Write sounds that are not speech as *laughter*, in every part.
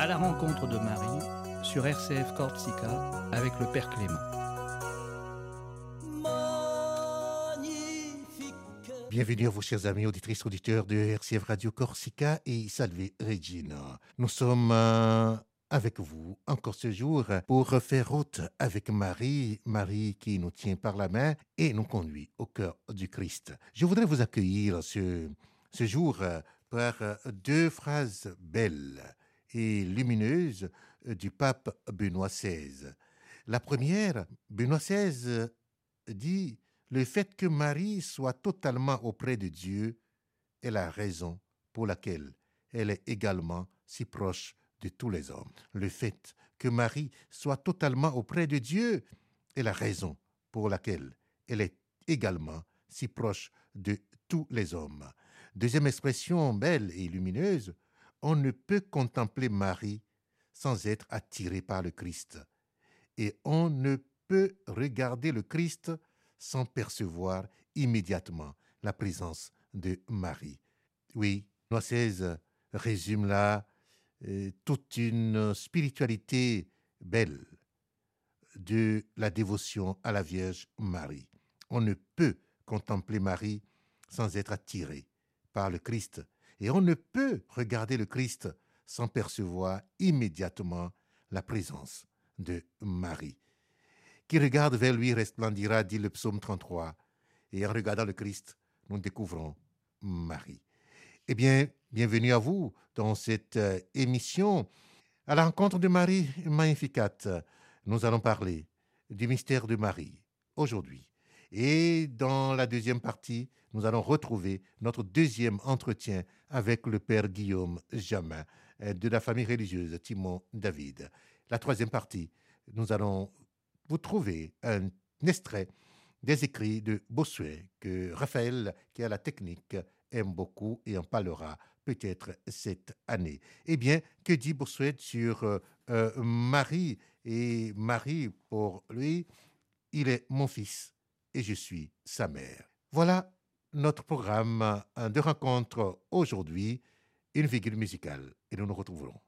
À la rencontre de Marie sur RCF Corsica avec le Père Clément. Bienvenue à vous, chers amis auditrices, auditeurs de RCF Radio Corsica et Salve Regina. Nous sommes euh, avec vous encore ce jour pour faire route avec Marie, Marie qui nous tient par la main et nous conduit au cœur du Christ. Je voudrais vous accueillir ce, ce jour par deux phrases belles et lumineuses du pape Benoît XVI. La première, Benoît XVI dit le fait que Marie soit totalement auprès de Dieu est la raison pour laquelle elle est également si proche de tous les hommes. Le fait que Marie soit totalement auprès de Dieu est la raison pour laquelle elle est également si proche de tous les hommes. Deuxième expression belle et lumineuse, on ne peut contempler Marie sans être attiré par le Christ. Et on ne peut regarder le Christ sans percevoir immédiatement la présence de Marie. Oui, Noix résume là euh, toute une spiritualité belle de la dévotion à la Vierge Marie. On ne peut contempler Marie sans être attiré par le Christ, et on ne peut regarder le Christ sans percevoir immédiatement la présence de Marie. Qui regarde vers lui resplendira, dit le psaume 33. Et en regardant le Christ, nous découvrons Marie. Eh bien, bienvenue à vous dans cette euh, émission. À la rencontre de Marie Magnificat, nous allons parler du mystère de Marie aujourd'hui. Et dans la deuxième partie, nous allons retrouver notre deuxième entretien avec le Père Guillaume Jamin euh, de la famille religieuse Timon David. La troisième partie, nous allons vous trouvez un extrait des écrits de Bossuet que Raphaël, qui a la technique, aime beaucoup et en parlera peut-être cette année. Eh bien, que dit Bossuet sur euh, euh, Marie Et Marie, pour lui, il est mon fils et je suis sa mère. Voilà notre programme de rencontre aujourd'hui, une figure musicale, et nous nous retrouverons.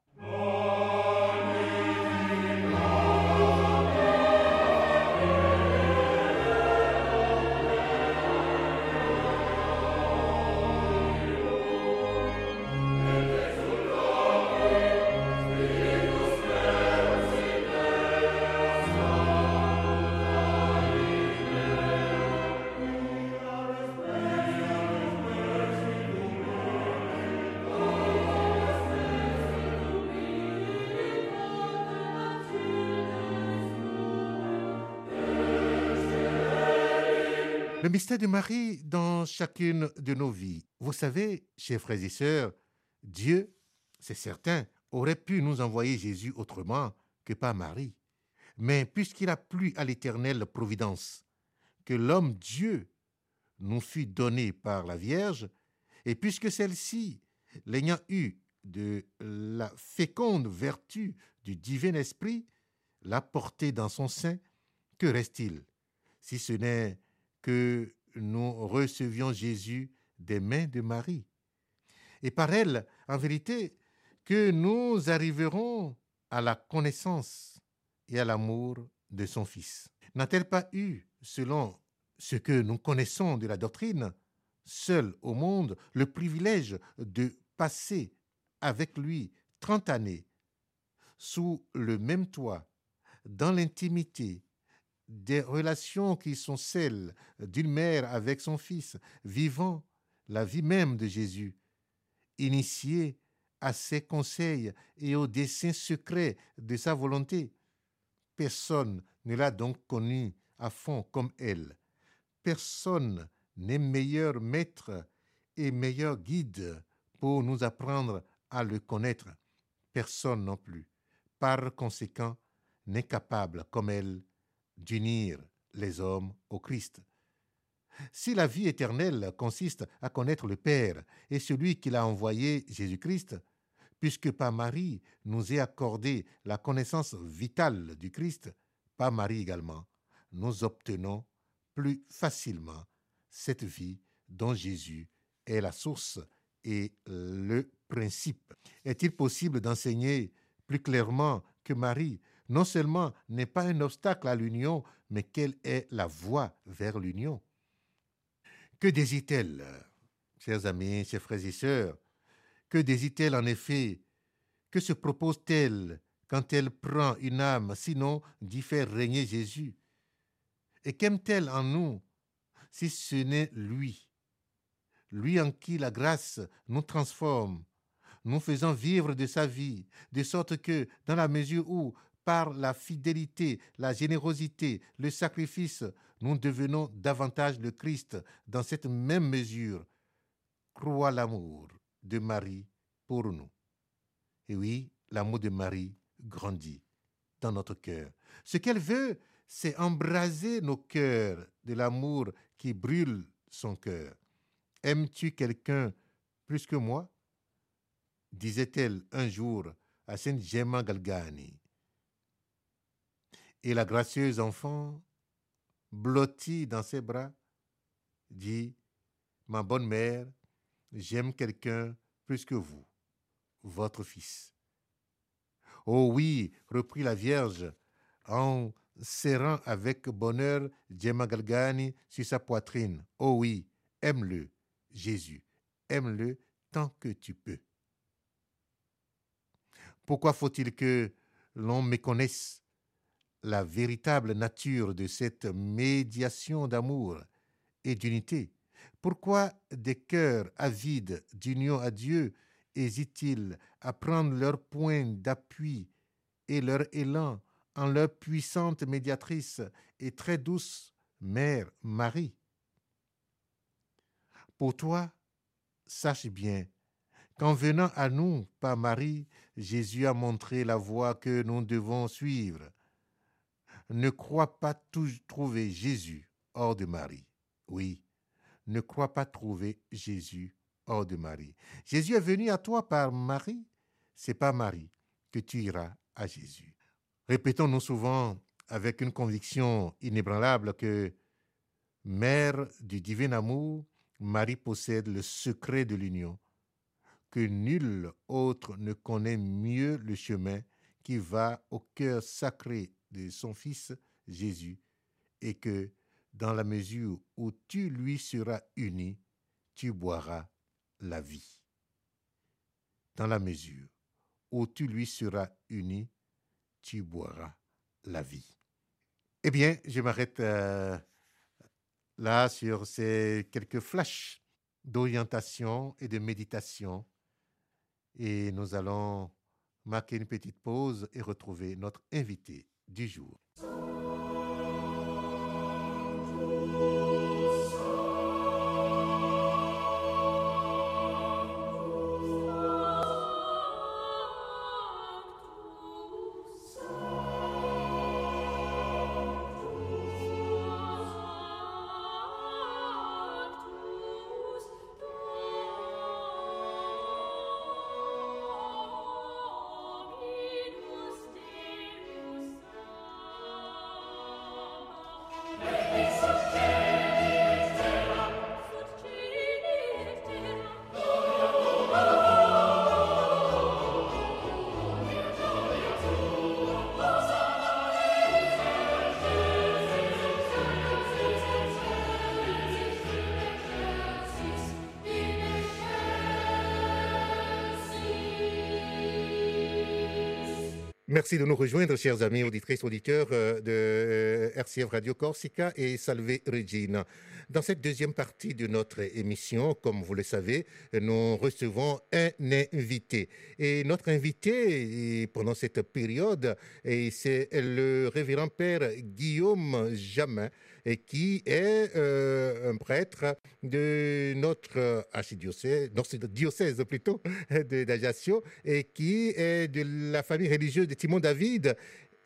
Mystère de Marie dans chacune de nos vies. Vous savez, chers frères et sœurs, Dieu, c'est certain, aurait pu nous envoyer Jésus autrement que par Marie. Mais puisqu'il a plu à l'éternelle providence que l'homme Dieu nous fut donné par la Vierge, et puisque celle-ci, l'ayant eu de la féconde vertu du divin esprit, l'a porté dans son sein, que reste-t-il? Si ce n'est que nous recevions Jésus des mains de Marie. Et par elle, en vérité, que nous arriverons à la connaissance et à l'amour de son Fils. N'a-t-elle pas eu, selon ce que nous connaissons de la doctrine, seule au monde, le privilège de passer avec lui trente années sous le même toit, dans l'intimité, des relations qui sont celles d'une mère avec son fils, vivant la vie même de Jésus, initié à ses conseils et aux desseins secrets de sa volonté. Personne ne l'a donc connu à fond comme elle. Personne n'est meilleur maître et meilleur guide pour nous apprendre à le connaître. Personne non plus. Par conséquent, n'est capable comme elle d'unir les hommes au Christ. Si la vie éternelle consiste à connaître le Père et celui qui l'a envoyé, Jésus-Christ, puisque par Marie nous est accordée la connaissance vitale du Christ, par Marie également, nous obtenons plus facilement cette vie dont Jésus est la source et le principe. Est-il possible d'enseigner plus clairement que Marie non seulement n'est pas un obstacle à l'union, mais qu'elle est la voie vers l'union. Que désire-t-elle, chers amis, chers frères et sœurs? Que désire-t-elle en effet? Que se propose-t-elle quand elle prend une âme, sinon d'y faire régner Jésus? Et qu'aime-t-elle en nous, si ce n'est lui? Lui en qui la grâce nous transforme, nous faisant vivre de sa vie, de sorte que, dans la mesure où, par la fidélité, la générosité, le sacrifice, nous devenons davantage le Christ dans cette même mesure. Crois l'amour de Marie pour nous. Et oui, l'amour de Marie grandit dans notre cœur. Ce qu'elle veut, c'est embraser nos cœurs de l'amour qui brûle son cœur. Aimes-tu quelqu'un plus que moi? disait-elle un jour à Sainte Gemma Galgani. Et la gracieuse enfant, blottie dans ses bras, dit Ma bonne mère, j'aime quelqu'un plus que vous, votre fils. Oh oui, reprit la Vierge, en serrant avec bonheur Gemma Galgani sur sa poitrine. Oh oui, aime-le, Jésus, aime-le tant que tu peux. Pourquoi faut-il que l'on méconnaisse la véritable nature de cette médiation d'amour et d'unité Pourquoi des cœurs avides d'union à Dieu hésitent-ils à prendre leur point d'appui et leur élan en leur puissante médiatrice et très douce Mère Marie? Pour toi, sache bien qu'en venant à nous par Marie, Jésus a montré la voie que nous devons suivre. Ne crois pas trouver Jésus hors de Marie. Oui, ne crois pas trouver Jésus hors de Marie. Jésus est venu à toi par Marie, c'est pas Marie que tu iras à Jésus. Répétons-nous souvent avec une conviction inébranlable que Mère du divin amour, Marie possède le secret de l'union que nul autre ne connaît mieux le chemin qui va au cœur sacré de son Fils Jésus, et que, dans la mesure où tu lui seras uni, tu boiras la vie. Dans la mesure où tu lui seras uni, tu boiras la vie. Eh bien, je m'arrête euh, là sur ces quelques flashs d'orientation et de méditation et nous allons marquer une petite pause et retrouver notre invité du jour. Merci de nous rejoindre, chers amis auditrices, auditeurs euh, de euh, RCF Radio Corsica et Salve Regina. Dans cette deuxième partie de notre émission, comme vous le savez, nous recevons un invité. Et notre invité pendant cette période, c'est le révérend père Guillaume Jamin qui est euh, un prêtre de notre archidiocèse, notre diocèse plutôt, *laughs* d'Ajaccio, et qui est de la famille religieuse de Timon David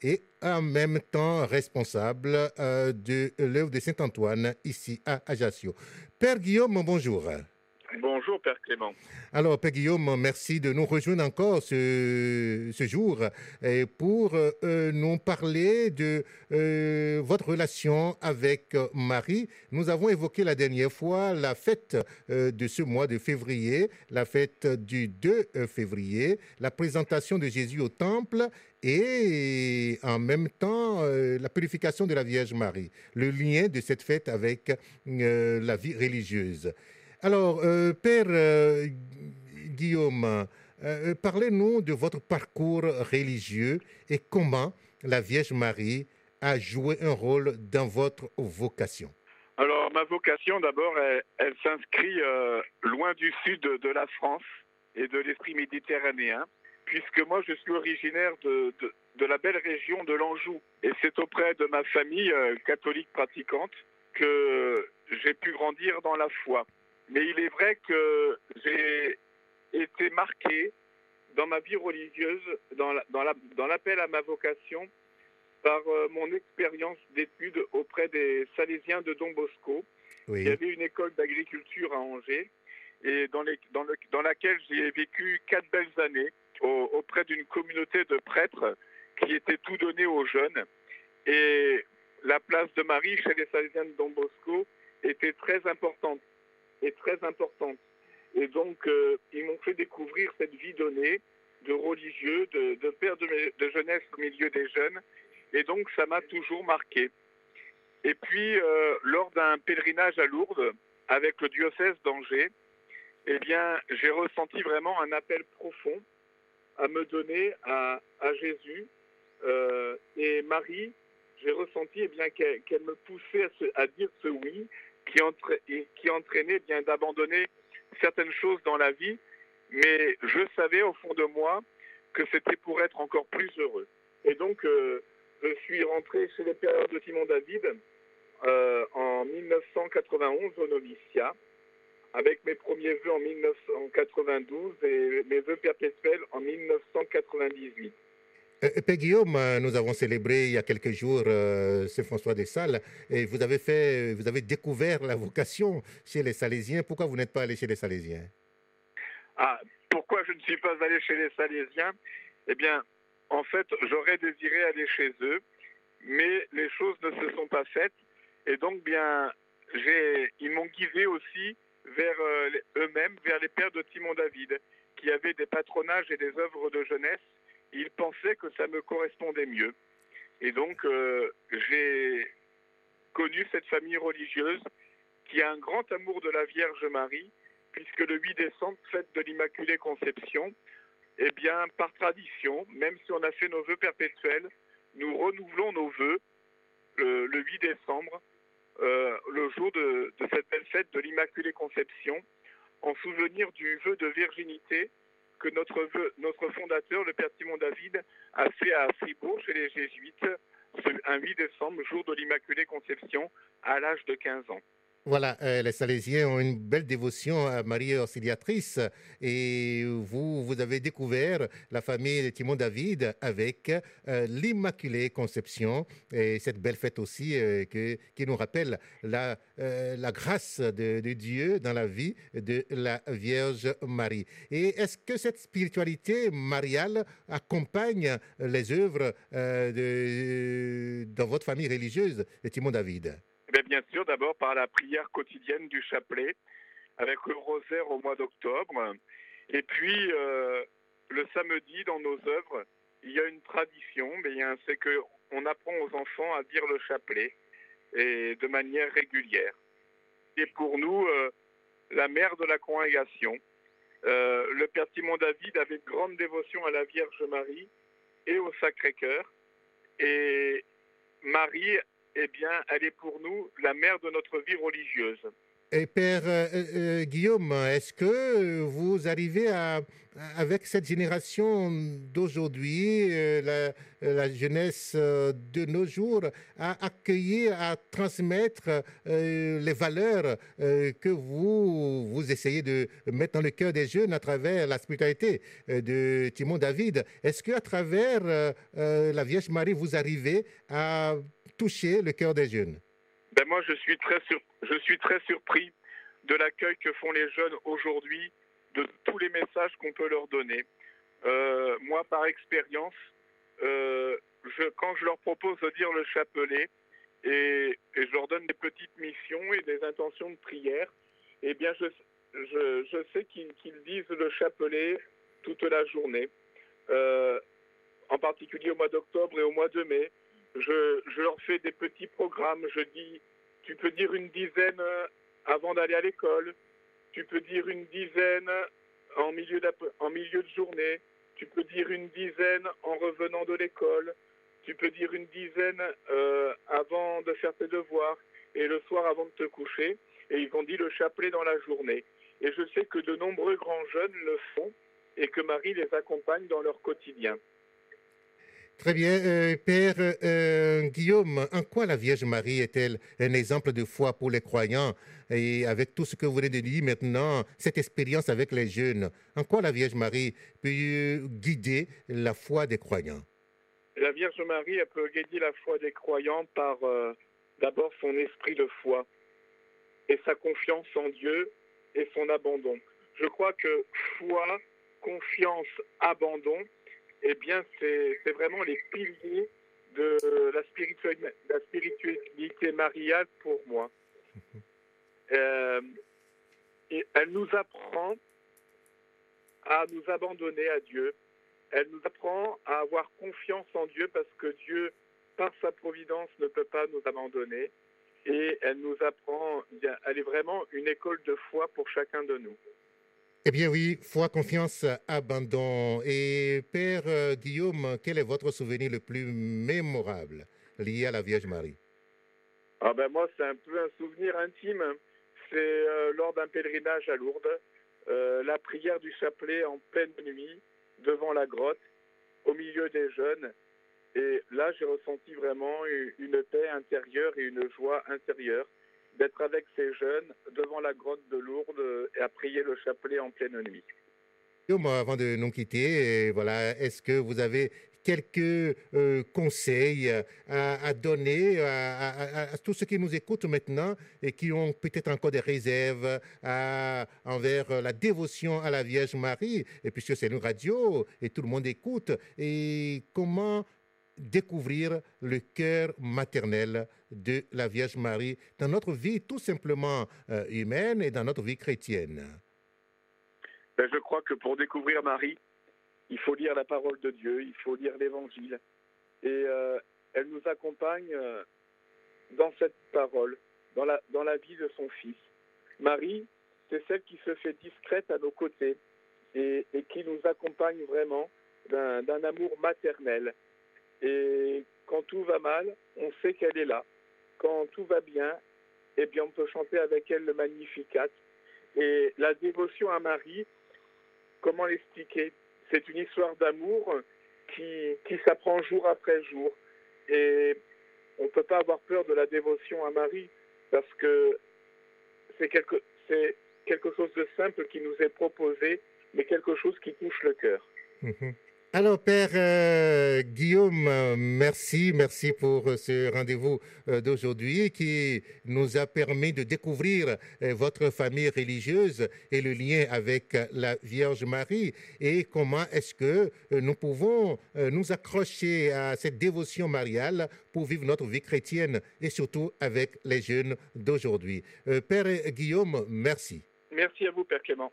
et en même temps responsable euh, de l'œuvre de Saint-Antoine ici à Ajaccio. Père Guillaume, bonjour. Bonjour, Père Clément. Alors, Père Guillaume, merci de nous rejoindre encore ce, jour et pour euh, nous parler de euh, votre relation avec Marie. Nous avons évoqué la dernière fois la fête euh, de ce mois de février, la fête du 2 février, la présentation de Jésus au temple et en même temps euh, la purification de la Vierge Marie, le lien de cette fête avec euh, la vie religieuse. Alors, euh, Père Guillaume, parlez-nous de votre parcours religieux et comment la Vierge Marie a joué un rôle dans votre vocation. Alors, ma vocation, d'abord, elle, s'inscrit loin du sud de la France et de l'esprit méditerranéen puisque moi je suis originaire de, la belle région de l'Anjou. Et c'est auprès de ma famille euh, catholique pratiquante que j'ai pu grandir dans la foi. Mais il est vrai que j'ai été marqué dans ma vie religieuse, dans l'appel dans à ma vocation, par euh, mon expérience d'études auprès des Salésiens de Don Bosco. Il y avait une école d'agriculture à Angers et dans, les, dans, le, dans laquelle j'ai vécu quatre belles années auprès d'une communauté de prêtres qui étaient tout donnés aux jeunes. Et la place de Marie chez les Salésiens de Don Bosco était très importante. Et très importante. Et donc, euh, ils m'ont fait découvrir cette vie donnée de religieux, de, père de, de, jeunesse au milieu des jeunes. Et donc, ça m'a toujours marqué. Et puis, euh, lors d'un pèlerinage à Lourdes, avec le diocèse d'Angers, eh bien, j'ai ressenti vraiment un appel profond à me donner à, Jésus. Euh, et Marie, j'ai ressenti eh bien qu'elle me poussait à, dire ce oui, qui, entraînait bien d'abandonner certaines choses dans la vie, mais je savais au fond de moi que c'était pour être encore plus heureux. Et donc, euh, je suis rentré chez les pères de Simon David euh, en 1991 au noviciat avec mes premiers vœux en 1992 et mes vœux perpétuels en 1998. Euh, Père Guillaume, euh, nous avons célébré il y a quelques jours euh, Saint François des Salles et vous avez découvert la vocation chez les Salésiens. Pourquoi vous n'êtes pas allé chez les Salésiens? Ah, pourquoi je ne suis pas allé chez les Salésiens? Eh bien, en fait, j'aurais désiré aller chez eux, mais les choses ne se sont pas faites et donc bien, ils m'ont guidé aussi vers euh, eux-mêmes, vers les pères de Timon David, qui avaient des patronages et des œuvres de jeunesse. Ils pensaient que ça me correspondait mieux. Et donc, euh, j'ai connu cette famille religieuse qui a un grand amour de la Vierge Marie, puisque le 8 décembre, fête de l'Immaculée Conception, eh bien, par tradition, même si on a fait nos vœux perpétuels, nous renouvelons nos vœux le, le 8 décembre euh, le jour de, cette belle fête de l'Immaculée Conception, en souvenir du vœu de virginité que notre, fondateur, le Père Simon David, a fait à Fribourg chez les Jésuites, un 8 décembre, jour de l'Immaculée Conception, à l'âge de 15 ans. Voilà, euh, les Salésiens ont une belle dévotion à Marie Auxiliatrice et vous, vous avez découvert la famille de Timon David avec euh, l'Immaculée Conception et cette belle fête aussi euh, qui nous rappelle la, grâce de, Dieu dans la vie de la Vierge Marie. Et est-ce que cette spiritualité mariale accompagne les œuvres de, dans votre famille religieuse de Timon David? Eh bien, sûr, d'abord par la prière quotidienne du chapelet, avec le rosaire au mois d'octobre. Et puis, euh, le samedi, dans nos œuvres, il y a une tradition, mais c'est qu'on apprend aux enfants à dire le chapelet, et de manière régulière. Et pour nous, euh, la mère de la congrégation, euh, le Père Timon David avait grande dévotion à la Vierge Marie et au Sacré-Cœur. Et Marie eh bien, elle est pour nous la mère de notre vie religieuse. Et Père euh, euh, Guillaume, est-ce que vous arrivez à, avec cette génération d'aujourd'hui, euh, la, jeunesse de nos jours, à accueillir, à transmettre les valeurs que vous, vous essayez de mettre dans le cœur des jeunes à travers la spiritualité de Timon David? Est-ce qu'à travers la Vierge Marie, vous arrivez à toucher le cœur des jeunes ben Moi, je suis, très surpris de l'accueil que font les jeunes aujourd'hui, de tous les messages qu'on peut leur donner. Euh, moi, par expérience, euh, quand je leur propose de dire le chapelet et, je leur donne des petites missions et des intentions de prière, eh bien, je, je, sais qu'ils disent le chapelet toute la journée, euh, en particulier au mois d'octobre et au mois de mai. Je, leur fais des petits programmes. Je dis, tu peux dire une dizaine avant d'aller à l'école. Tu peux dire une dizaine en milieu, en milieu de journée. Tu peux dire une dizaine en revenant de l'école. Tu peux dire une dizaine euh, avant de faire tes devoirs et le soir avant de te coucher. Et ils vont dire le chapelet dans la journée. Et je sais que de nombreux grands jeunes le font et que Marie les accompagne dans leur quotidien. Très bien. Euh, Père euh, Guillaume, en quoi la Vierge Marie est-elle un exemple de foi pour les croyants? Et avec tout ce que vous venez de dire maintenant, cette expérience avec les jeunes, en quoi la Vierge Marie peut guider la foi des croyants? La Vierge Marie, peut guider la foi des croyants par euh, d'abord son esprit de foi et sa confiance en Dieu et son abandon. Je crois que foi, confiance, abandon, eh bien, c'est vraiment les piliers de la spiritualité, la spiritualité mariale pour moi. *laughs* Euh, et elle nous apprend à nous abandonner à Dieu. Elle nous apprend à avoir confiance en Dieu parce que Dieu, par sa providence, ne peut pas nous abandonner. Et elle nous apprend, elle est vraiment une école de foi pour chacun de nous. Eh bien oui, foi, confiance, abandon. Et Père euh, Guillaume, quel est votre souvenir le plus mémorable lié à la Vierge Marie? Ah ben Moi, c'est un peu un souvenir intime. C'est euh, lors d'un pèlerinage à Lourdes, euh, la prière du chapelet en pleine nuit, devant la grotte, au milieu des jeunes. Et là, j'ai ressenti vraiment une paix intérieure et une joie intérieure d'être avec ces jeunes devant la grotte de Lourdes et à prier le chapelet en pleine nuit. Avant de nous quitter, voilà, est-ce que vous avez quelques euh, conseils à, donner à, tous ceux qui nous écoutent maintenant et qui ont peut-être encore des réserves envers la dévotion à la Vierge Marie, et puisque c'est une radio et tout le monde écoute, et comment découvrir le cœur maternel de la Vierge Marie dans notre vie tout simplement euh, humaine et dans notre vie chrétienne ben, Je crois que pour découvrir Marie, il faut lire la parole de Dieu, il faut lire l'Évangile. Et euh, elle nous accompagne euh, dans cette parole, dans la, dans la vie de son Fils. Marie, c'est celle qui se fait discrète à nos côtés et, et qui nous accompagne vraiment d'un amour maternel. Et quand tout va mal, on sait qu'elle est là. Quand tout va bien, eh bien, on peut chanter avec elle le Magnificat. Et la dévotion à Marie, comment l'expliquer? C'est une histoire d'amour qui, qui s'apprend jour après jour. Et on ne peut pas avoir peur de la dévotion à Marie parce que c'est quelque, quelque chose de simple qui nous est proposé, mais quelque chose qui touche le cœur. Mhm. Alors, Père euh, Guillaume, merci, merci pour euh, ce rendez-vous euh, d'aujourd'hui qui nous a permis de découvrir votre famille religieuse et le lien avec la Vierge Marie et comment est-ce que nous pouvons nous accrocher à cette dévotion mariale pour vivre notre vie chrétienne et surtout avec les jeunes d'aujourd'hui. Père Guillaume, merci. Merci à vous, Père Clément.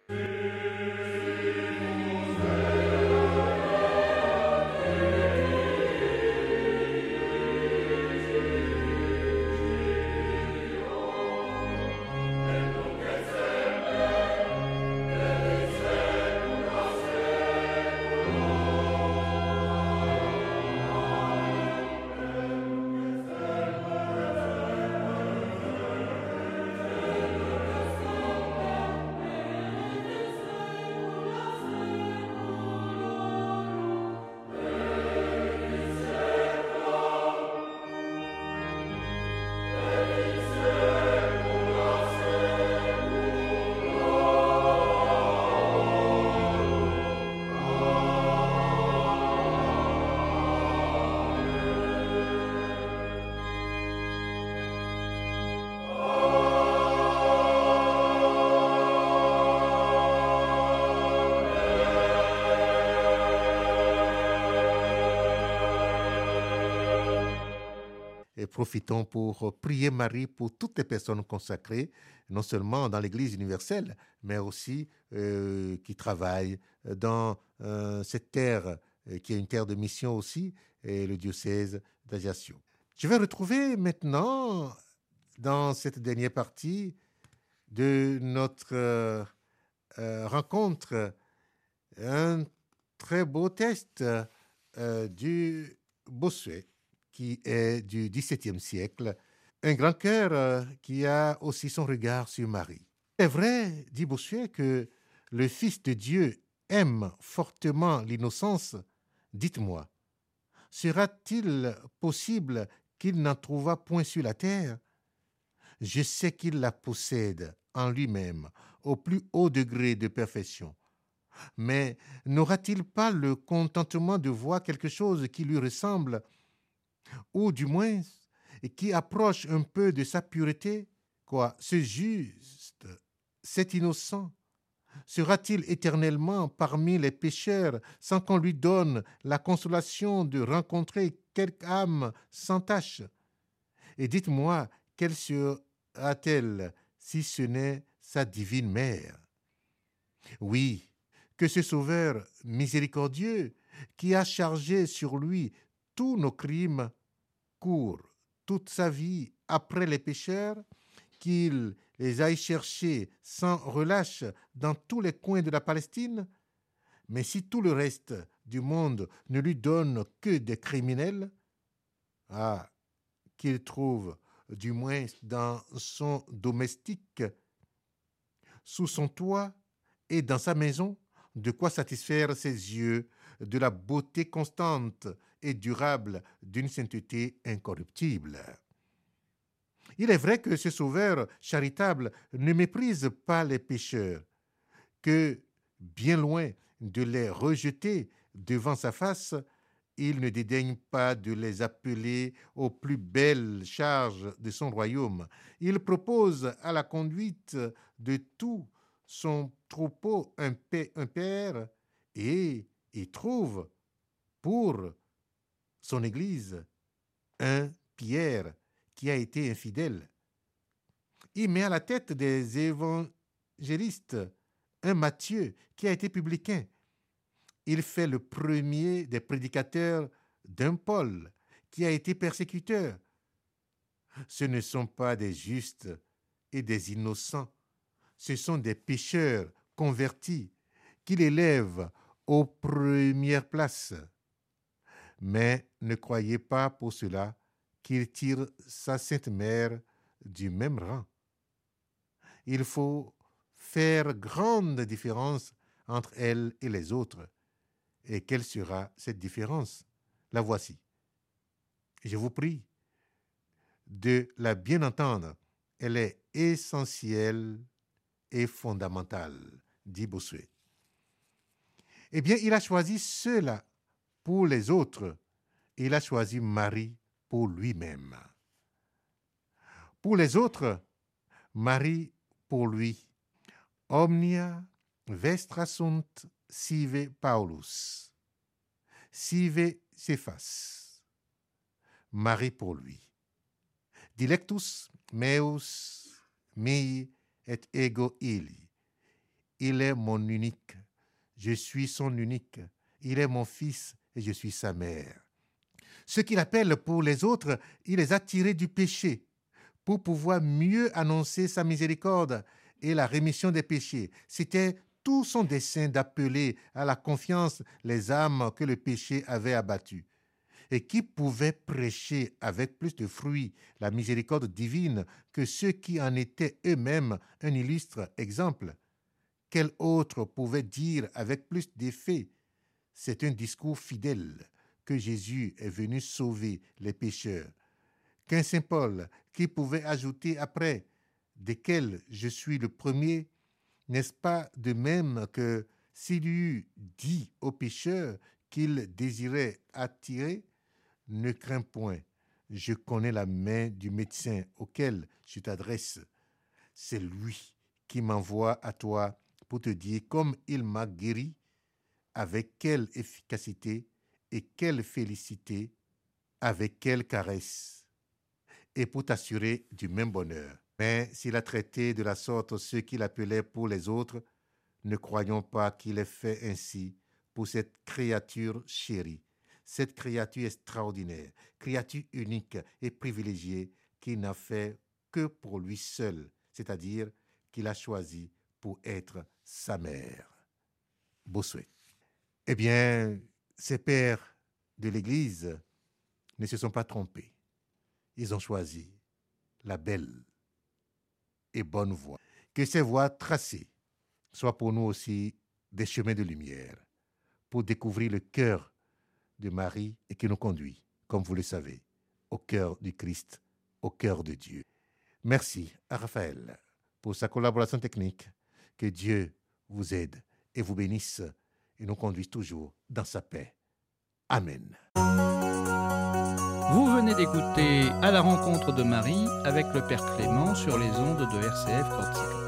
Et profitons pour prier Marie pour toutes les personnes consacrées, non seulement dans l'Église universelle, mais aussi euh, qui travaillent dans euh, cette terre euh, qui est une terre de mission aussi, et le diocèse d'Ajaccio. Je vais retrouver maintenant, dans cette dernière partie de notre rencontre, un très beau test du Bossuet qui est du XVIIe siècle, un grand cœur euh, qui a aussi son regard sur Marie. C'est vrai, dit Bossuet, que le Fils de Dieu aime fortement l'innocence. Dites-moi, sera-t-il possible qu'il n'en trouvât point sur la terre? Je sais qu'il la possède en lui-même au plus haut degré de perfection. Mais n'aura-t-il pas le contentement de voir quelque chose qui lui ressemble ou du moins qui approche un peu de sa pureté, quoi, ce juste, cet innocent, sera-t-il éternellement parmi les pécheurs sans qu'on lui donne la consolation de rencontrer quelque âme sans tache? Et dites-moi, quelle sera-t-elle si ce n'est sa divine mère? Oui, que ce Sauveur miséricordieux, qui a chargé sur lui tous nos crimes, court toute sa vie après les pécheurs, qu'il les aille chercher sans relâche dans tous les coins de la Palestine. Mais si tout le reste du monde ne lui donne que des criminels, ah, qu'il trouve, du moins dans son domestique, sous son toit et dans sa maison, de quoi satisfaire ses yeux de la beauté constante et durable d'une sainteté incorruptible. Il est vrai que ce Sauveur charitable ne méprise pas les pécheurs, que, bien loin de les rejeter devant sa face, il ne dédaigne pas de les appeler aux plus belles charges de son royaume. Il propose à la conduite de tout son troupeau un, père et y trouve pour son Église un Pierre qui a été infidèle. Il met à la tête des évangélistes un Matthieu qui a été publicain. Il fait le premier des prédicateurs d'un Paul qui a été persécuteur. Ce ne sont pas des justes et des innocents, ce sont des pécheurs convertis qu'il élève aux premières places. Mais ne croyez pas pour cela qu'il tire sa sainte mère du même rang. Il faut faire grande différence entre elle et les autres. Et quelle sera cette différence? La voici. Je vous prie de la bien entendre. Elle est essentielle et fondamentale, dit Bossuet. Eh bien, il a choisi cela pour les autres. Il a choisi Marie pour lui-même. Pour les autres, Marie pour lui. Omnia vestra sunt sive Paulus. Sive Cephas. Marie pour lui. Dilectus meus mei et ego ili. Il est mon unique je suis son unique. Il est mon fils et je suis sa mère. Ce qu'il appelle pour les autres, il les a tirés du péché pour pouvoir mieux annoncer sa miséricorde et la rémission des péchés. C'était tout son dessein d'appeler à la confiance les âmes que le péché avait abattues. Et qui pouvait prêcher avec plus de fruits la miséricorde divine que ceux qui en étaient eux-mêmes un illustre exemple quel autre pouvait dire avec plus d'effet C'est un discours fidèle que Jésus est venu sauver les pécheurs. Qu'un Saint Paul qui pouvait ajouter après desquels je suis le premier, n'est-ce pas de même que s'il eût dit aux pécheurs qu'il désirait attirer, ne crains point, je connais la main du médecin auquel je t'adresse. C'est lui qui m'envoie à toi pour te dire comme il m'a guéri, avec quelle efficacité et quelle félicité, avec quelle caresse. et pour t'assurer du même bonheur. Mais s'il a traité de la sorte ceux qu'il appelait pour les autres, ne croyons pas qu'il ait fait ainsi pour cette créature chérie, cette créature extraordinaire, créature unique et privilégiée qui n'a fait que pour lui seul, c'est-à-dire qu'il a choisi pour être sa mère. Bossuet. Eh bien, ces pères de l'Église ne se sont pas trompés. Ils ont choisi la belle et bonne voie. Que ces voies tracées soient pour nous aussi des chemins de lumière pour découvrir le cœur de Marie et qui nous conduit, comme vous le savez, au cœur du Christ, au cœur de Dieu. Merci à Raphaël pour sa collaboration technique. Que Dieu vous aide et vous bénisse et nous conduise toujours dans sa paix. Amen. Vous venez d'écouter À la rencontre de Marie avec le Père Clément sur les ondes de RCF Corsica.